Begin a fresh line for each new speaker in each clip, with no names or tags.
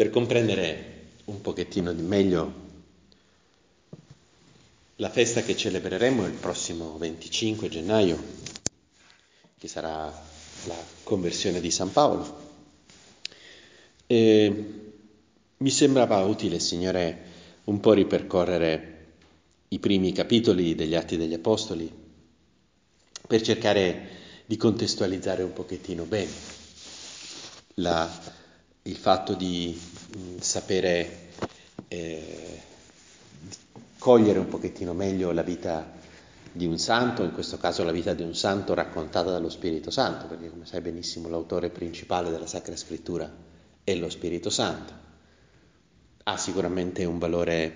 per comprendere un pochettino di meglio la festa che celebreremo il prossimo 25 gennaio, che sarà la conversione di San Paolo. E mi sembrava utile, Signore, un po' ripercorrere i primi capitoli degli Atti degli Apostoli per cercare di contestualizzare un pochettino bene la, il fatto di mh, mm, sapere eh, cogliere un pochettino meglio la vita di un santo, in questo caso la vita di un santo raccontata dallo Spirito Santo, perché come sai benissimo l'autore principale della Sacra Scrittura è lo Spirito Santo. Ha sicuramente un valore,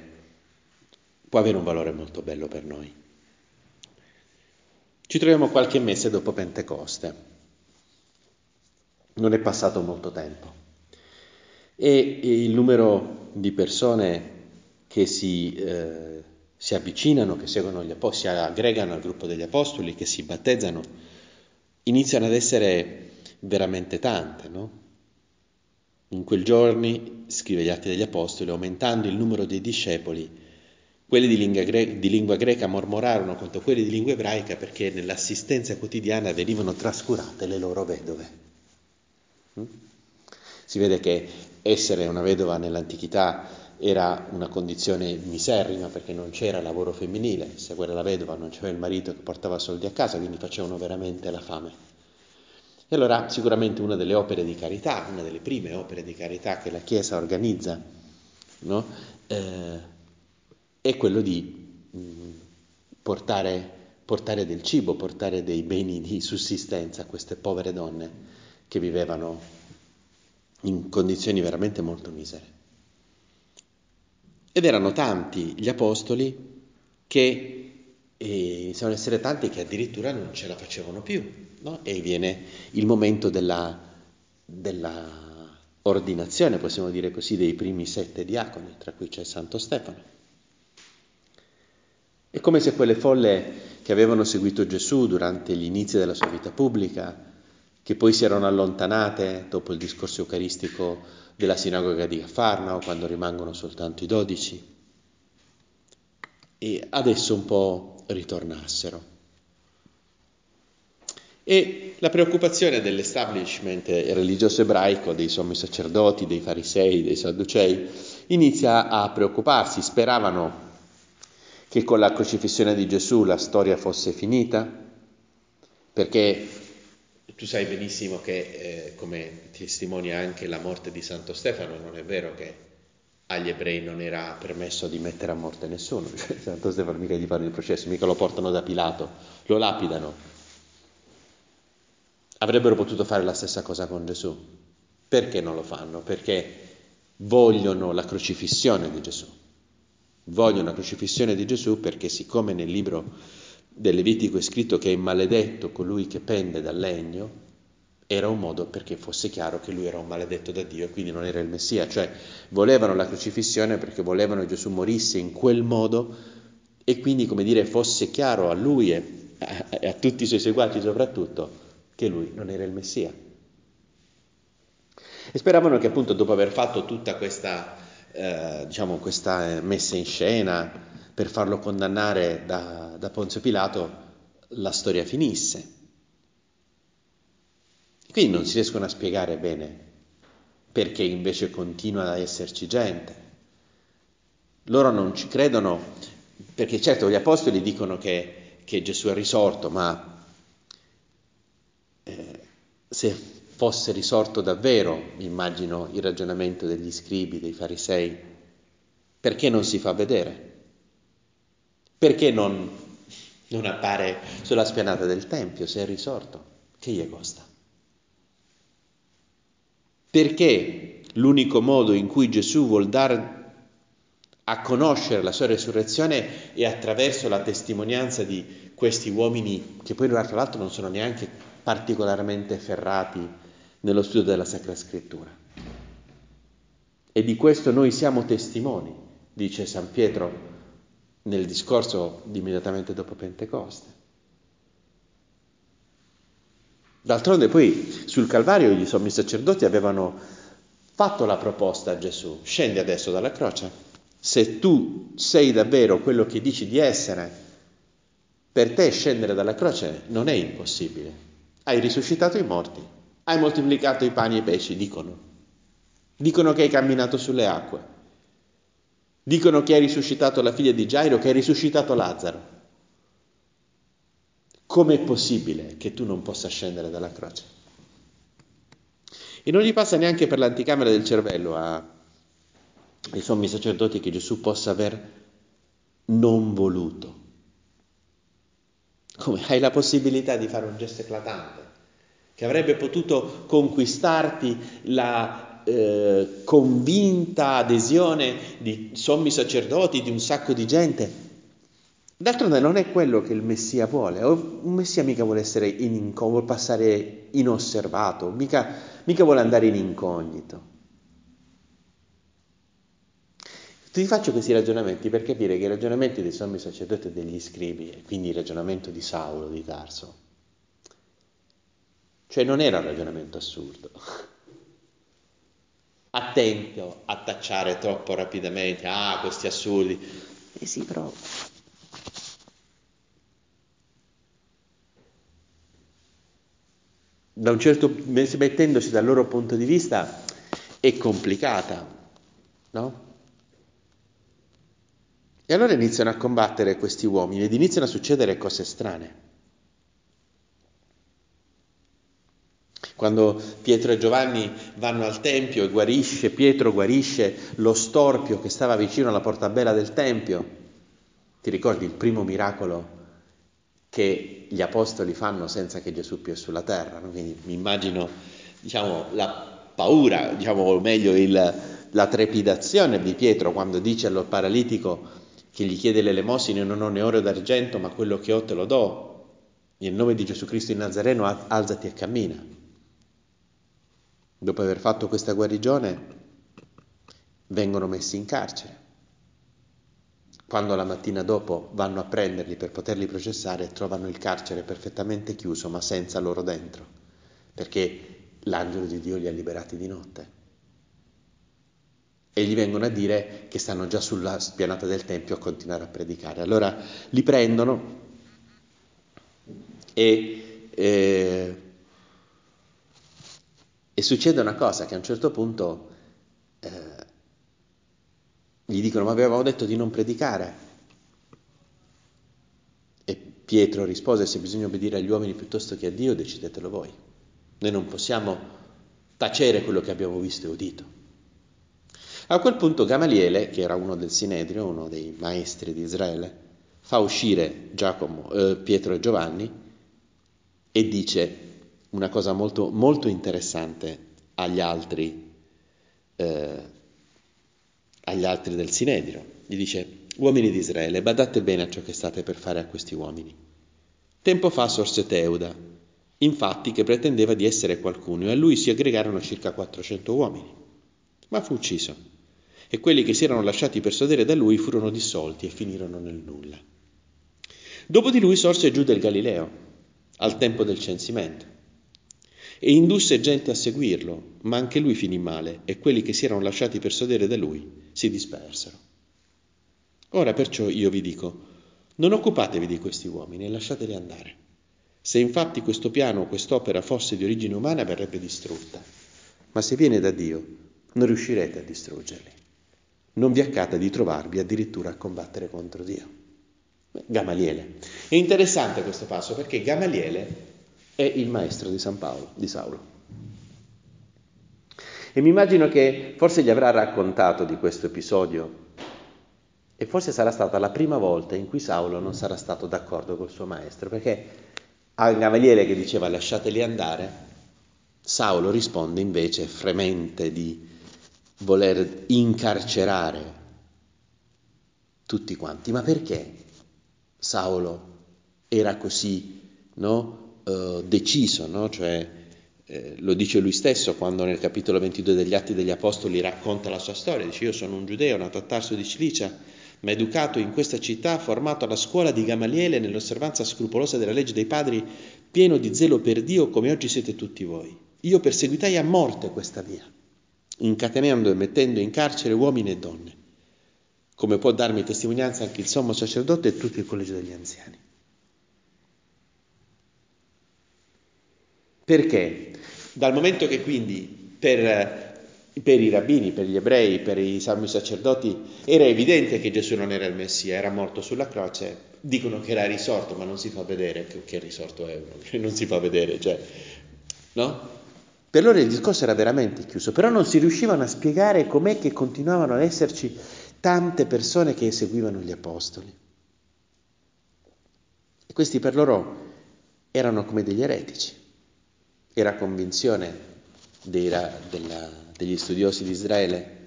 può avere un valore molto bello per noi. Ci troviamo qualche mese dopo Pentecoste, non è passato molto tempo e il numero di persone che si, eh, si avvicinano, che seguono gli apostoli, si aggregano al gruppo degli apostoli, che si battezzano, iniziano ad essere veramente tante, no? In quei giorni, scrive gli Atti degli Apostoli, aumentando il numero dei discepoli, quelli di lingua, gre- di lingua greca mormorarono contro quelli di lingua ebraica perché nell'assistenza quotidiana venivano trascurate le loro vedove. Mm? Si vede che essere una vedova nell'antichità era una condizione miserrima perché non c'era lavoro femminile, se quella la vedova non c'era il marito che portava soldi a casa, quindi facevano veramente la fame. E allora sicuramente una delle opere di carità, una delle prime opere di carità che la Chiesa organizza, no? eh, è quello di mh, mm, portare, portare del cibo, portare dei beni di sussistenza a queste povere donne che vivevano in condizioni veramente molto misere. Ed erano tanti gli apostoli che e iniziano ad essere tanti che addirittura non ce la facevano più, no? e viene il momento della, della ordinazione, possiamo dire così, dei primi sette diaconi, tra cui c'è Santo Stefano. È come se quelle folle che avevano seguito Gesù durante gli inizi della sua vita pubblica, che poi si erano allontanate dopo il discorso eucaristico della sinagoga di Gaffarnao, quando rimangono soltanto i dodici, e adesso un po' ritornassero. E la preoccupazione dell'establishment religioso ebraico, dei sommi sacerdoti, dei farisei, dei sadducei, inizia a preoccuparsi, speravano che con la crocifissione di Gesù la storia fosse finita, perché tu sai benissimo che, eh, come testimonia anche la morte di Santo Stefano, non è vero che agli ebrei non era permesso di mettere a morte nessuno, cioè, Santo Stefano mica gli fanno il processo, mica lo portano da Pilato, lo lapidano. Avrebbero potuto fare la stessa cosa con Gesù. Perché non lo fanno? Perché vogliono la crocifissione di Gesù. Vogliono la crocifissione di Gesù perché siccome nel libro del Levitico è scritto che è maledetto colui che pende dal legno, era un modo perché fosse chiaro che lui era un maledetto da Dio e quindi non era il Messia, cioè volevano la crocifissione perché volevano che Gesù morisse in quel modo e quindi, come dire, fosse chiaro a lui e a, tutti i suoi seguaci soprattutto che lui non era il Messia. E speravano che appunto dopo aver fatto tutta questa, eh, diciamo, questa messa in scena per farlo condannare da, da Ponzio Pilato, la storia finisse. Quindi non si riescono a spiegare bene perché invece continua ad esserci gente. Loro non ci credono, perché certo gli apostoli dicono che, che Gesù è risorto, ma eh, se fosse risorto davvero, immagino il ragionamento degli scribi, dei farisei, perché non si fa vedere? Perché non, non appare sulla spianata del Tempio se è risorto? Che gli costa? Perché l'unico modo in cui Gesù vuol dare a conoscere la sua resurrezione è attraverso la testimonianza di questi uomini che poi tra l'altro non sono neanche particolarmente ferrati nello studio della Sacra Scrittura. E di questo noi siamo testimoni, dice San Pietro nel discorso immediatamente dopo Pentecoste. D'altronde poi sul Calvario i sommi sacerdoti avevano fatto la proposta a Gesù, scendi adesso dalla croce. Se tu sei davvero quello che dici di essere, per te scendere dalla croce non è impossibile. Hai risuscitato i morti, hai moltiplicato i pani e i pesci, dicono. Dicono che hai camminato sulle acque. Dicono che hai risuscitato la figlia di Gairo, che hai risuscitato Lazzaro. Com'è possibile che tu non possa scendere dalla croce? E non gli passa neanche per l'anticamera del cervello a, ai sommi sacerdoti che Gesù possa aver non voluto. Come hai la possibilità di fare un gesto eclatante che avrebbe potuto conquistarti la eh, convinta adesione di sommi sacerdoti, di un sacco di gente. D'altronde non è quello che il Messia vuole, un Messia mica vuole essere in incognito, vuole passare inosservato, mica, mica vuole andare in incognito. Ti faccio questi ragionamenti per capire che i ragionamenti dei sommi sacerdoti e degli scribi, e quindi il ragionamento di Saulo di Tarso, cioè non era un ragionamento assurdo attento a tacciare troppo rapidamente, ah, questi assurdi. Eh sì, però... Da un certo, mettendosi dal loro punto di vista, è complicata, no? E allora iniziano a combattere questi uomini ed iniziano a succedere cose strane. Quando Pietro e Giovanni vanno al Tempio e guarisce, Pietro guarisce lo storpio che stava vicino alla portabella del Tempio. Ti ricordi il primo miracolo che gli apostoli fanno senza che Gesù più è sulla terra? No? Quindi mi immagino diciamo, la paura, diciamo, o meglio il, la trepidazione di Pietro quando dice al paralitico che gli chiede l'elemosina, non ho né oro d'argento, ma quello che ho te lo do. Nel nome di Gesù Cristo in Nazareno alzati e cammina. Dopo aver fatto questa guarigione, vengono messi in carcere. Quando la mattina dopo vanno a prenderli per poterli processare, trovano il carcere perfettamente chiuso, ma senza loro dentro, perché l'angelo di Dio li ha liberati di notte. E gli vengono a dire che stanno già sulla spianata del Tempio a continuare a predicare. Allora li prendono e eh, succede una cosa che a un certo punto eh, gli dicono ma avevamo detto di non predicare. E Pietro rispose se bisogna obbedire agli uomini piuttosto che a Dio decidetelo voi. Noi non possiamo tacere quello che abbiamo visto e udito. A quel punto Gamaliele, che era uno del Sinedrio, uno dei maestri di Israele, fa uscire Giacomo, eh, Pietro e Giovanni e dice una cosa molto, molto interessante agli altri, eh, agli altri del Sinedrio. Gli dice, uomini di Israele, badate bene a ciò che state per fare a questi uomini. Tempo fa sorse Teuda, infatti che pretendeva di essere qualcuno, e a lui si aggregarono circa 400 uomini. Ma fu ucciso, e quelli che si erano lasciati persuadere da lui furono dissolti e finirono nel nulla. Dopo di lui sorse giù del Galileo, al tempo del censimento e indusse gente a seguirlo, ma anche lui finì male e quelli che si erano lasciati persuadere da lui si dispersero. Ora perciò io vi dico, non occupatevi di questi uomini e lasciateli andare. Se infatti questo piano o quest'opera fosse di origine umana verrebbe distrutta, ma se viene da Dio non riuscirete a distruggerli. Non vi accada di trovarvi addirittura a combattere contro Dio. Gamaliele. È interessante questo passo perché Gamaliele è il maestro di San Paolo, di Saulo. E mi immagino che forse gli avrà raccontato di questo episodio e forse sarà stata la prima volta in cui Saulo non sarà stato d'accordo col suo maestro, perché al cavaliere che diceva lasciateli andare, Saulo risponde invece fremente di voler incarcerare tutti quanti. Ma perché Saulo era così, no? Uh, deciso, no? cioè, eh, lo dice lui stesso quando nel capitolo 22 degli Atti degli Apostoli racconta la sua storia, dice io sono un giudeo nato a Tarso di Cilicia, ma educato in questa città, formato alla scuola di Gamaliele nell'osservanza scrupolosa della legge dei padri, pieno di zelo per Dio come oggi siete tutti voi. Io perseguitai a morte questa via. incatenando e mettendo in carcere uomini e donne, come può darmi testimonianza anche il sommo sacerdote e tutto il collegio degli anziani. Perché? Dal momento che quindi per, per, i rabbini, per gli ebrei, per i sommi sacerdoti era evidente che Gesù non era il Messia, era morto sulla croce, dicono che era risorto, ma non si fa vedere che, risorto è uno, non si fa vedere, cioè, no? Per loro il discorso era veramente chiuso, però non si riuscivano a spiegare com'è che continuavano ad esserci tante persone che seguivano gli apostoli. E questi per loro erano come degli eretici. Era convinzione dei, della, degli studiosi di Israele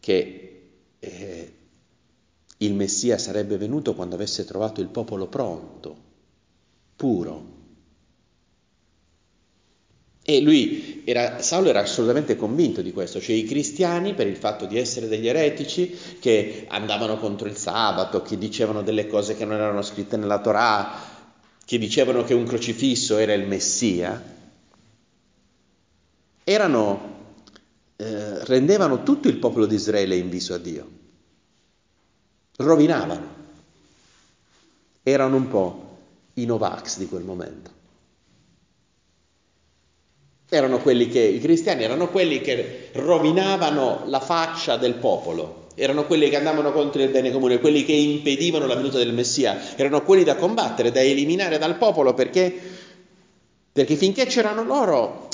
che eh, il Messia sarebbe venuto quando avesse trovato il popolo pronto, puro, e lui era, Saulo era assolutamente convinto di questo, cioè i cristiani per il fatto di essere degli eretici che andavano contro il sabato, che dicevano delle cose che non erano scritte nella Torah, che dicevano che un crocifisso era il Messia, erano, eh, rendevano tutto il popolo di Israele in viso a Dio, rovinavano, erano un po' i Novax di quel momento. Erano quelli che, i cristiani erano quelli che rovinavano la faccia del popolo, erano quelli che andavano contro il bene comune, quelli che impedivano la venuta del Messia, erano quelli da combattere, da eliminare dal popolo perché, perché finché c'erano loro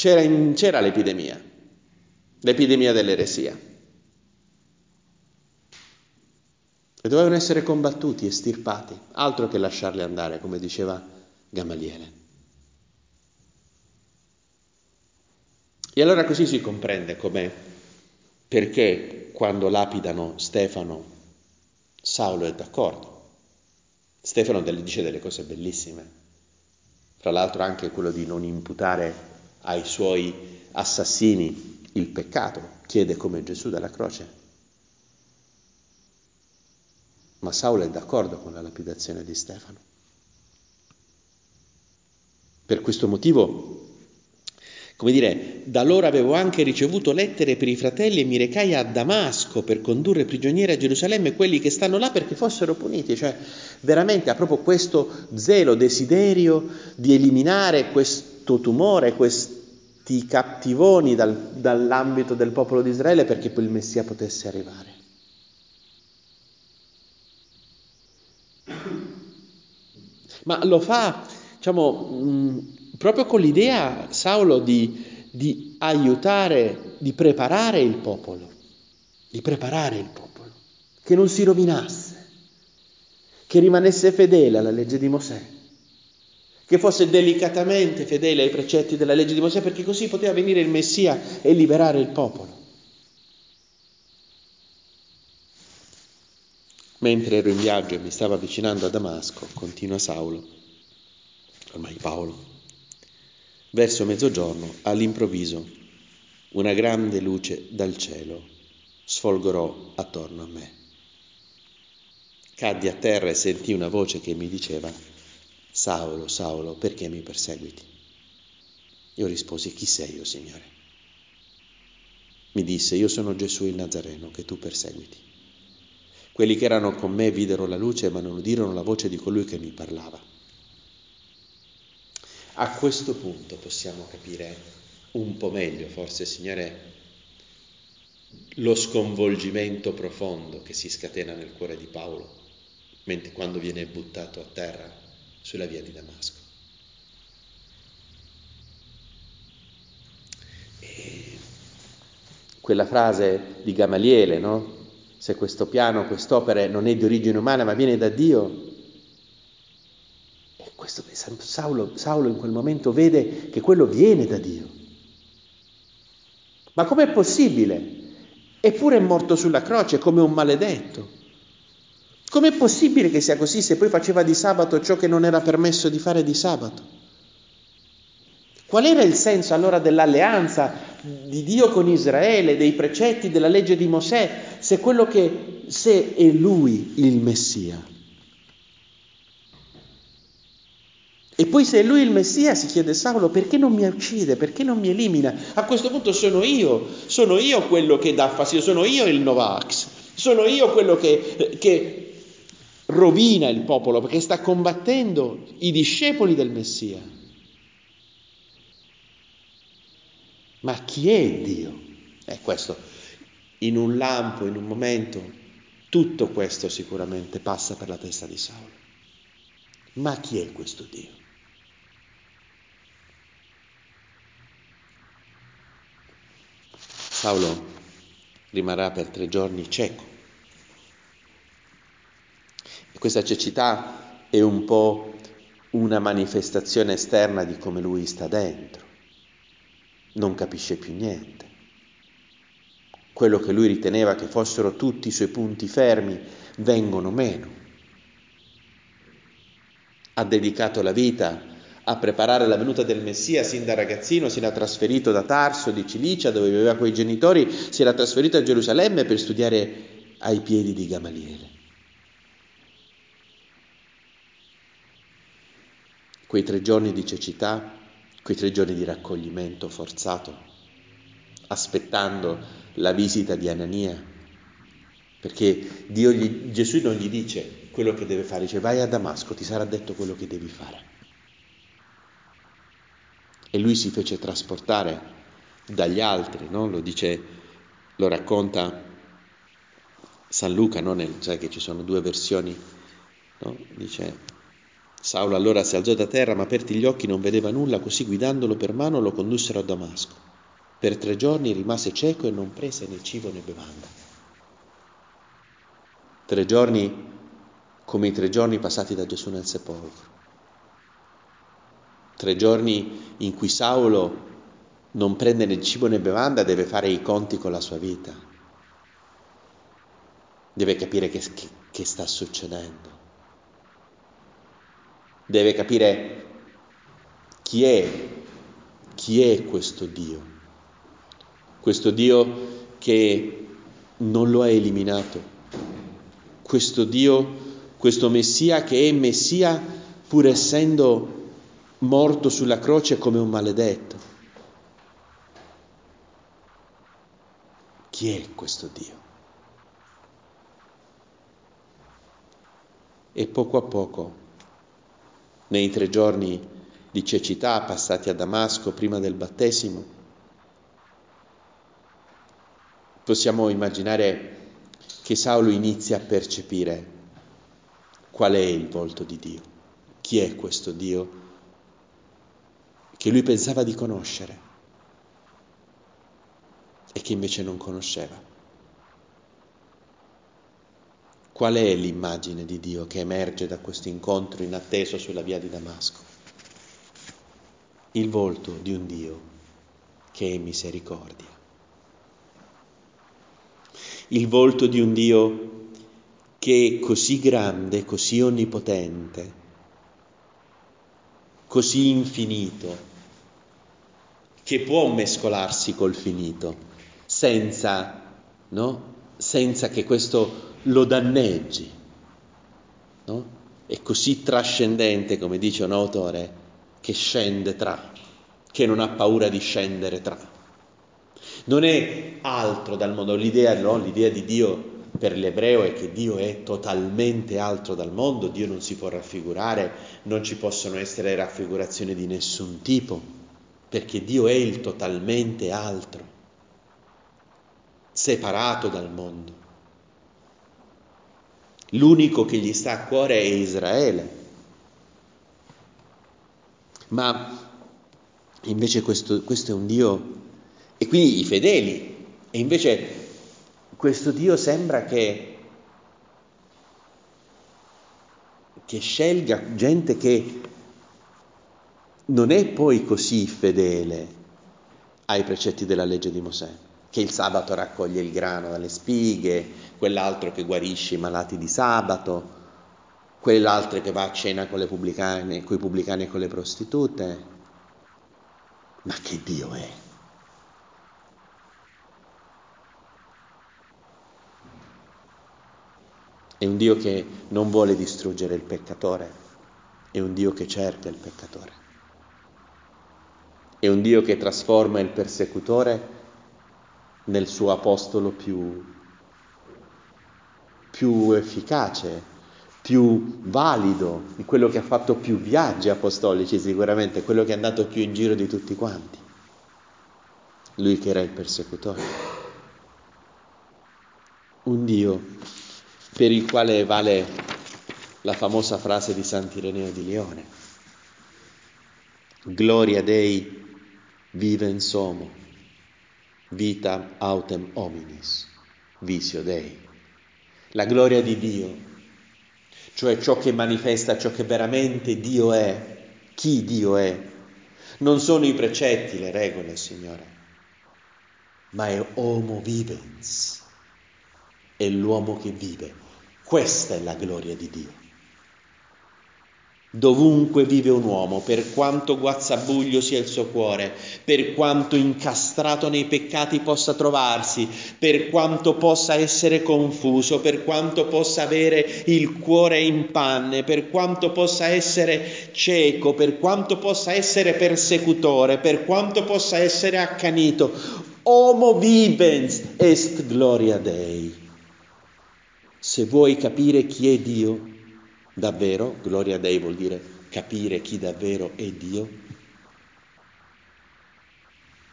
c'era, in, c'era l'epidemia, l'epidemia dell'eresia. E dovevano essere combattuti, estirpati, altro che lasciarli andare, come diceva Gamaliele. E allora così si comprende com'è, perché quando lapidano Stefano, Saulo è d'accordo. Stefano dice delle cose bellissime, fra l'altro anche quello di non imputare ai suoi assassini il peccato, chiede come Gesù dalla croce. Ma Saulo è d'accordo con la lapidazione di Stefano. Per questo motivo come dire, da loro avevo anche ricevuto lettere per i fratelli e mi recai a Damasco per condurre prigionieri a Gerusalemme quelli che stanno là perché fossero puniti. Cioè, veramente ha proprio questo zelo, desiderio di eliminare questo tumore, questi cattivoni dal, dall'ambito del popolo di Israele perché poi il Messia potesse arrivare. Ma lo fa, diciamo, proprio con l'idea, Saulo, di, di aiutare, di preparare il popolo, di preparare il popolo, che non si rovinasse, che rimanesse fedele alla legge di Mosè, che fosse delicatamente fedele ai precetti della legge di Mosè, perché così poteva venire il Messia e liberare il popolo. Mentre ero in viaggio e mi stavo avvicinando a Damasco, continua Saulo, ormai Paolo, Verso mezzogiorno, all'improvviso, una grande luce dal cielo sfolgorò attorno a me. Caddi a terra e sentii una voce che mi diceva, Saulo, Saulo, perché mi perseguiti? Io risposi, chi sei io, Signore? Mi disse, io sono Gesù il Nazareno che tu perseguiti. Quelli che erano con me videro la luce ma non udirono la voce di colui che mi parlava. A questo punto possiamo capire un po' meglio, forse, Signore, lo sconvolgimento profondo che si scatena nel cuore di Paolo quando viene buttato a terra sulla via di Damasco. E quella frase di Gamaliele, no? Se questo piano, quest'opera non è di origine umana ma viene da Dio, questo, Saulo, Saulo in quel momento vede che quello viene da Dio. Ma com'è possibile? Eppure è morto sulla croce come un maledetto. Com'è possibile che sia così se poi faceva di sabato ciò che non era permesso di fare di sabato? Qual era il senso allora dell'alleanza di Dio con Israele, dei precetti della legge di Mosè, se che se è lui il Messia? E poi se è lui il Messia, si chiede Saulo, perché non mi uccide, perché non mi elimina? A questo punto sono io, sono io quello che dà fastidio, sono io il Novax, sono io quello che, che rovina il popolo perché sta combattendo i discepoli del Messia. Ma chi è Dio? È questo, in un lampo, in un momento, tutto questo sicuramente passa per la testa di Saulo. Ma chi è questo Dio? Saulo rimarrà per tre giorni cieco. Questa cecità è un po' una manifestazione esterna di come lui sta dentro. Non capisce più niente. Quello che lui riteneva che fossero tutti i suoi punti fermi vengono meno. Ha dedicato la vita a preparare la venuta del Messia sin da ragazzino, si era trasferito da Tarso di Cilicia dove viveva con i genitori, si era trasferito a Gerusalemme per studiare ai piedi di Gamaliele. Quei tre giorni di cecità, quei tre giorni di raccoglimento forzato, aspettando la visita di Anania, perché gli, Gesù non gli dice quello che deve fare, dice vai a Damasco, ti sarà detto quello che devi fare. E lui si fece trasportare dagli altri, no? lo dice, lo racconta San Luca, no? Nel, sai che ci sono due versioni, no? dice Saulo allora si alzò da terra, ma aperti gli occhi non vedeva nulla, così guidandolo per mano lo condussero a Damasco. Per tre giorni rimase cieco e non prese né cibo né bevanda. Tre giorni come i tre giorni passati da Gesù nel sepolcro tre giorni in cui Saulo non prende né cibo né bevanda, deve fare i conti con la sua vita, deve capire che, che, che sta succedendo, deve capire chi è, chi è questo Dio, questo Dio che non lo ha eliminato, questo Dio, questo Messia che è Messia pur essendo morto sulla croce come un maledetto. Chi è questo Dio? E poco a poco, nei tre giorni di cecità passati a Damasco prima del battesimo, possiamo immaginare che Saulo inizia a percepire qual è il volto di Dio, chi è questo Dio che lui pensava di conoscere e che invece non conosceva. Qual è l'immagine di Dio che emerge da questo incontro inatteso sulla via di Damasco? Il volto di un Dio che è misericordia. Il volto di un Dio che è così grande, così onnipotente, così infinito, che può mescolarsi col finito, senza, no? Senza che questo lo danneggi. No? È così trascendente, come dice un autore, che scende tra, che non ha paura di scendere tra. Non è altro dal mondo, l'idea, no? l'idea di Dio per l'ebreo è che Dio è totalmente altro dal mondo, Dio non si può raffigurare, non ci possono essere raffigurazioni di nessun tipo perché Dio è il totalmente altro, separato dal mondo. L'unico che gli sta a cuore è Israele. Ma invece questo, questo è un Dio, e quindi i fedeli, e invece questo Dio sembra che, che scelga gente che non è poi così fedele ai precetti della legge di Mosè, che il sabato raccoglie il grano dalle spighe, quell'altro che guarisce i malati di sabato, quell'altro che va a cena con, pubblicane, con i pubblicani e con le prostitute. Ma che Dio è? È un Dio che non vuole distruggere il peccatore, è un Dio che cerca il peccatore, è un Dio che trasforma il persecutore nel suo apostolo più, più efficace, più valido, di quello che ha fatto più viaggi apostolici sicuramente, quello che è andato più in giro di tutti quanti, lui che era il persecutore. Un Dio per il quale vale la famosa frase di Sant'Ireneo di Lione. Gloria Dei vivens homo, vita autem hominis, visio Dei. La gloria di Dio, cioè ciò che manifesta ciò che veramente Dio è, chi Dio è. Non sono i precetti, le regole, Signore, ma è homo vivens, è l'uomo che vive. Questa è la gloria di Dio. Dovunque vive un uomo, per quanto guazzabuglio sia il suo cuore, per quanto incastrato nei peccati possa trovarsi, per quanto possa essere confuso, per quanto possa avere il cuore in panne, per quanto possa essere cieco, per quanto possa essere persecutore, per quanto possa essere accanito, homo vivens est gloria Dei. Se vuoi capire chi è Dio, davvero, gloria a Dei vuol dire capire chi davvero è Dio.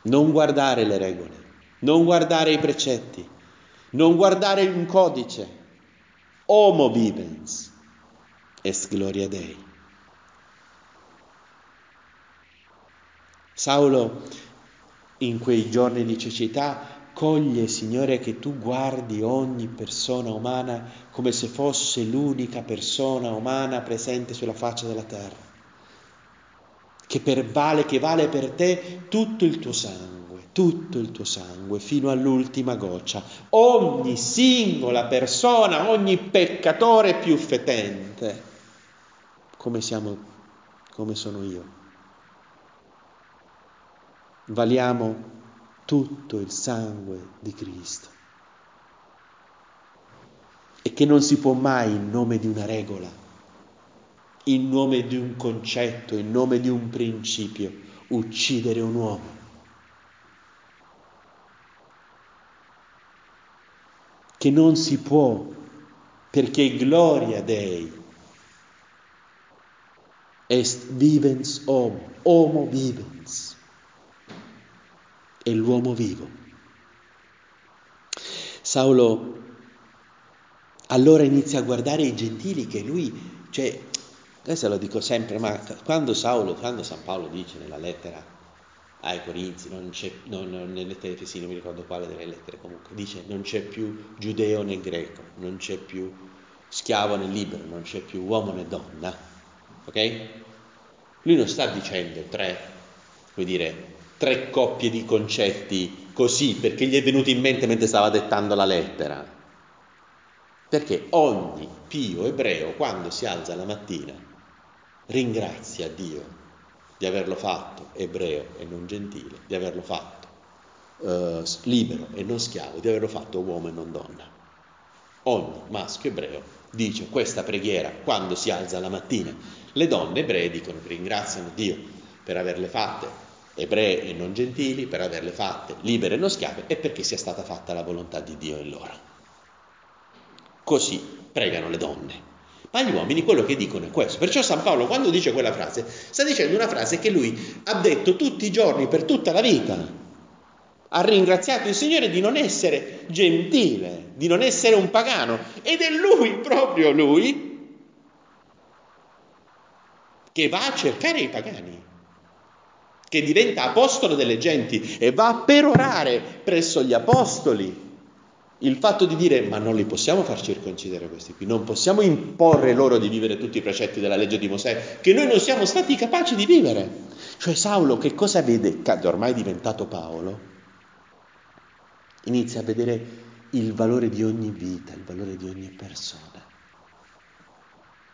Non guardare le regole, non guardare i precetti, non guardare un codice. Homo vivens est gloria Dei. Saulo in quei giorni di cecità Coglie, Signore, che tu guardi ogni persona umana come se fosse l'unica persona umana presente sulla faccia della terra, che, per vale, che vale per te tutto il tuo sangue, tutto il tuo sangue, fino all'ultima goccia. Ogni singola persona, ogni peccatore più fetente, come siamo, come sono io. Valiamo tutto il sangue di Cristo. E che non si può mai in nome di una regola, in nome di un concetto, in nome di un principio, uccidere un uomo. Che non si può, perché gloria Dei est vivens homo, homo vivens è l'uomo vivo. Saulo allora inizia a guardare i gentili che lui, cioè, questo lo dico sempre, ma quando Saulo, quando San Paolo dice nella lettera ai Corinzi, non c'è, non, nelle lettere Efesini, non mi ricordo quale delle lettere comunque, dice non c'è più giudeo né greco, non c'è più schiavo né libero, non c'è più uomo né donna, ok? Lui non sta dicendo tre, come dire, tre coppie di concetti così perché gli è venuto in mente mentre stava dettando la lettera. Perché ogni pio ebreo quando si alza la mattina ringrazia Dio di averlo fatto ebreo e non gentile, di averlo fatto eh, libero e non schiavo, di averlo fatto uomo e non donna. Ogni maschio ebreo dice questa preghiera quando si alza la mattina. Le donne ebree dicono ringraziano Dio per averle fatte ebrei e non gentili, per averle fatte libere e non schiave, e perché sia stata fatta la volontà di Dio in loro. Così pregano le donne. Ma gli uomini quello che dicono è questo. Perciò San Paolo quando dice quella frase, sta dicendo una frase che lui ha detto tutti i giorni per tutta la vita. Ha ringraziato il Signore di non essere gentile, di non essere un pagano. Ed è lui, proprio lui, che va a cercare i pagani che diventa apostolo delle genti e va a perorare presso gli apostoli il fatto di dire ma non li possiamo far circoncidere questi qui, non possiamo imporre loro di vivere tutti i precetti della legge di Mosè che noi non siamo stati capaci di vivere. Cioè Saulo che cosa vede? Ormai diventato Paolo, inizia a vedere il valore di ogni vita, il valore di ogni persona.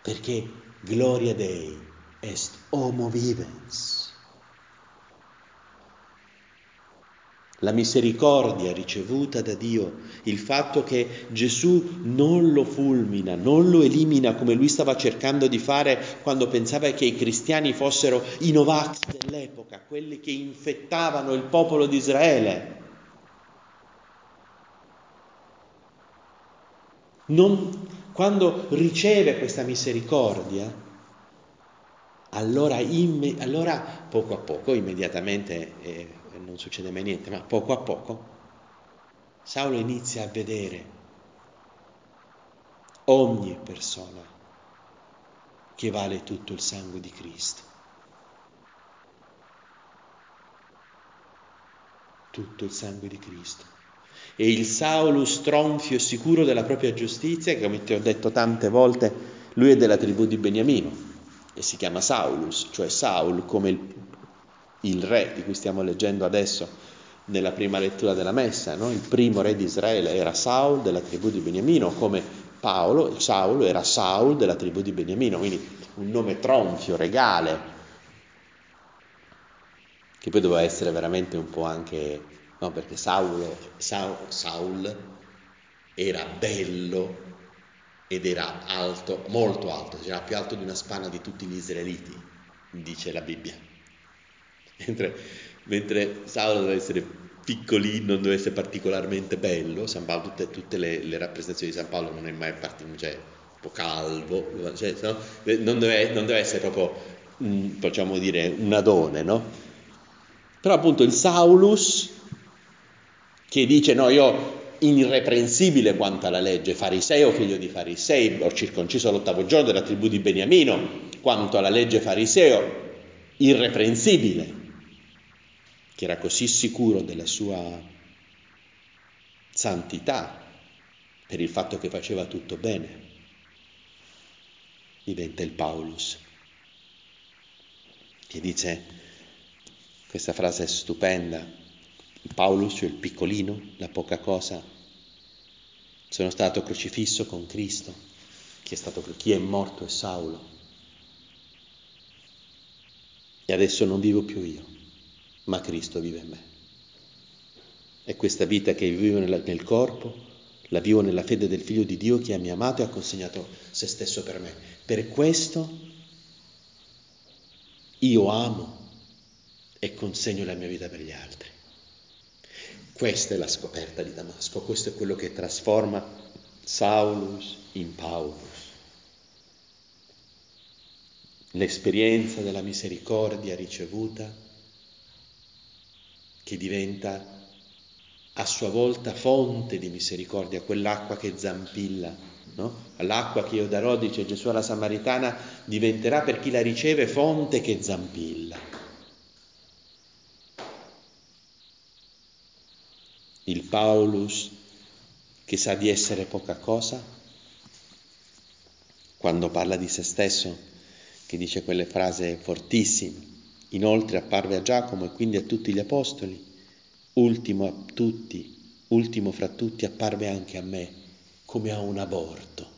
Perché gloria Dei est homo vivens la misericordia ricevuta da Dio, il fatto che Gesù non lo fulmina, non lo elimina come lui stava cercando di fare quando pensava che i cristiani fossero i Novax dell'epoca, quelli che infettavano il popolo di Israele. Non, quando riceve questa misericordia, allora, imme, allora poco a poco, immediatamente, eh, non succede mai niente, ma poco a poco, Saulo inizia a vedere ogni persona che vale tutto il sangue di Cristo. Tutto il sangue di Cristo. E il Saulo stronfio e sicuro della propria giustizia, che come ti ho detto tante volte, lui è della tribù di Beniamino e si chiama Saulus, cioè Saul come il, il re di cui stiamo leggendo adesso nella prima lettura della messa, no? il primo re di Israele era Saul della tribù di Beniamino, come Paolo, Saulo era Saul della tribù di Beniamino, quindi un nome tronfio, regale, che poi doveva essere veramente un po' anche, no, perché Saulo, Saul, Saul era bello, ed era alto, molto alto, era più alto di una spanna di tutti gli israeliti, dice la Bibbia. Mentre, mentre Saulo doveva essere piccolino, non doveva essere particolarmente bello, Paolo, tutte, tutte le, le, rappresentazioni di San Paolo non è mai partito, cioè un po' calvo, cioè, no? non, deve, non, deve, essere proprio, mh, facciamo dire, un adone, no? Però appunto il Saulus che dice no, io irreprensibile quanto alla legge, fariseo, figlio di farisei, ho circonciso l'ottavo giorno della tribù di Beniamino, quanto alla legge fariseo, irreprensibile, che era così sicuro della sua santità per il fatto che faceva tutto bene, diventa il Paulus, che dice, questa frase stupenda, Paulus, cioè il piccolino, la poca cosa, sono stato crocifisso con Cristo. Chi è, stato, chi è morto è Saulo. E adesso non vivo più io, ma Cristo vive in me. E questa vita che vivo nel, nel corpo, la vivo nella fede del Figlio di Dio che mi ha amato e ha consegnato se stesso per me. Per questo io amo e consegno la mia vita per gli altri. Questa è la scoperta di Damasco, questo è quello che trasforma Saulus in Paulus. L'esperienza della misericordia ricevuta che diventa a sua volta fonte di misericordia, quell'acqua che zampilla, no? L'acqua che io darò, dice Gesù alla Samaritana, diventerà per chi la riceve fonte che zampilla. Il Paulus che sa di essere poca cosa, quando parla di se stesso, che dice quelle frasi fortissime. Inoltre apparve a Giacomo e quindi a tutti gli apostoli, ultimo a tutti, ultimo fra tutti apparve anche a me, come a un aborto.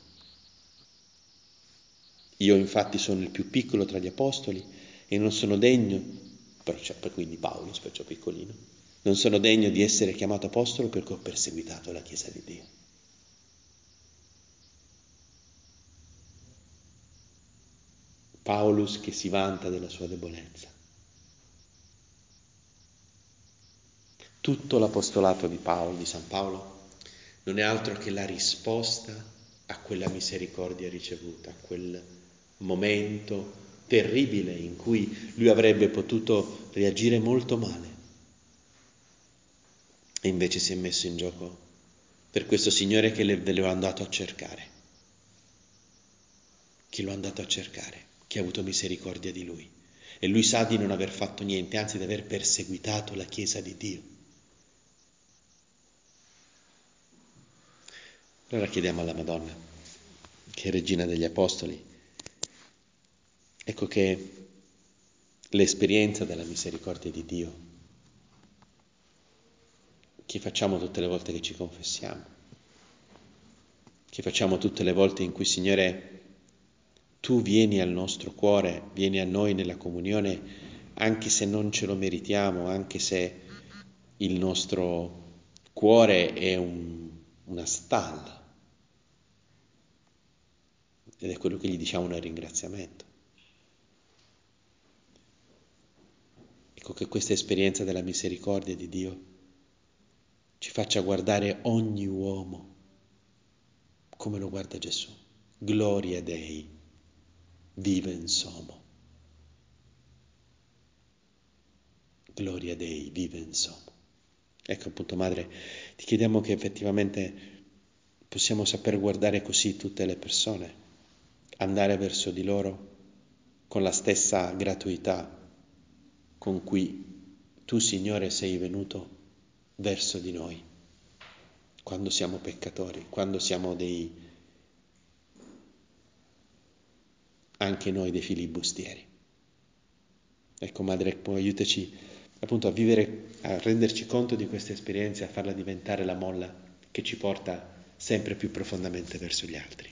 Io infatti sono il più piccolo tra gli apostoli e non sono degno, perciò, quindi Paolo, perciò piccolino, non sono degno di essere chiamato apostolo perché ho perseguitato la Chiesa di Dio. Paulus che si vanta della sua debolezza. Tutto l'apostolato di Paolo, di San Paolo, non è altro che la risposta a quella misericordia ricevuta, a quel momento terribile in cui lui avrebbe potuto reagire molto male e invece si è messo in gioco per questo Signore che ve lo è andato a cercare, che lo è andato a cercare, che ha avuto misericordia di lui. E lui sa di non aver fatto niente, anzi di aver perseguitato la Chiesa di Dio. Allora chiediamo alla Madonna, che è regina degli Apostoli, ecco che l'esperienza della misericordia di Dio che facciamo tutte le volte che ci confessiamo, che facciamo tutte le volte in cui, Signore, tu vieni al nostro cuore, vieni a noi nella comunione, anche se non ce lo meritiamo, anche se il nostro cuore è un, una stalla. Ed è quello che gli diciamo nel ringraziamento. Ecco che questa esperienza della misericordia di Dio ci faccia guardare ogni uomo come lo guarda Gesù. Gloria Dei, vive in somo. Gloria Dei, vive in somo. Ecco appunto, Madre, ti chiediamo che effettivamente possiamo saper guardare così tutte le persone, andare verso di loro con la stessa gratuità con cui tu, Signore, sei venuto verso di noi, quando siamo peccatori, quando siamo dei, anche noi dei filibustieri. Ecco, Madre, aiutaci appunto a vivere, a renderci conto di queste esperienze, a farla diventare la molla che ci porta sempre più profondamente verso gli altri.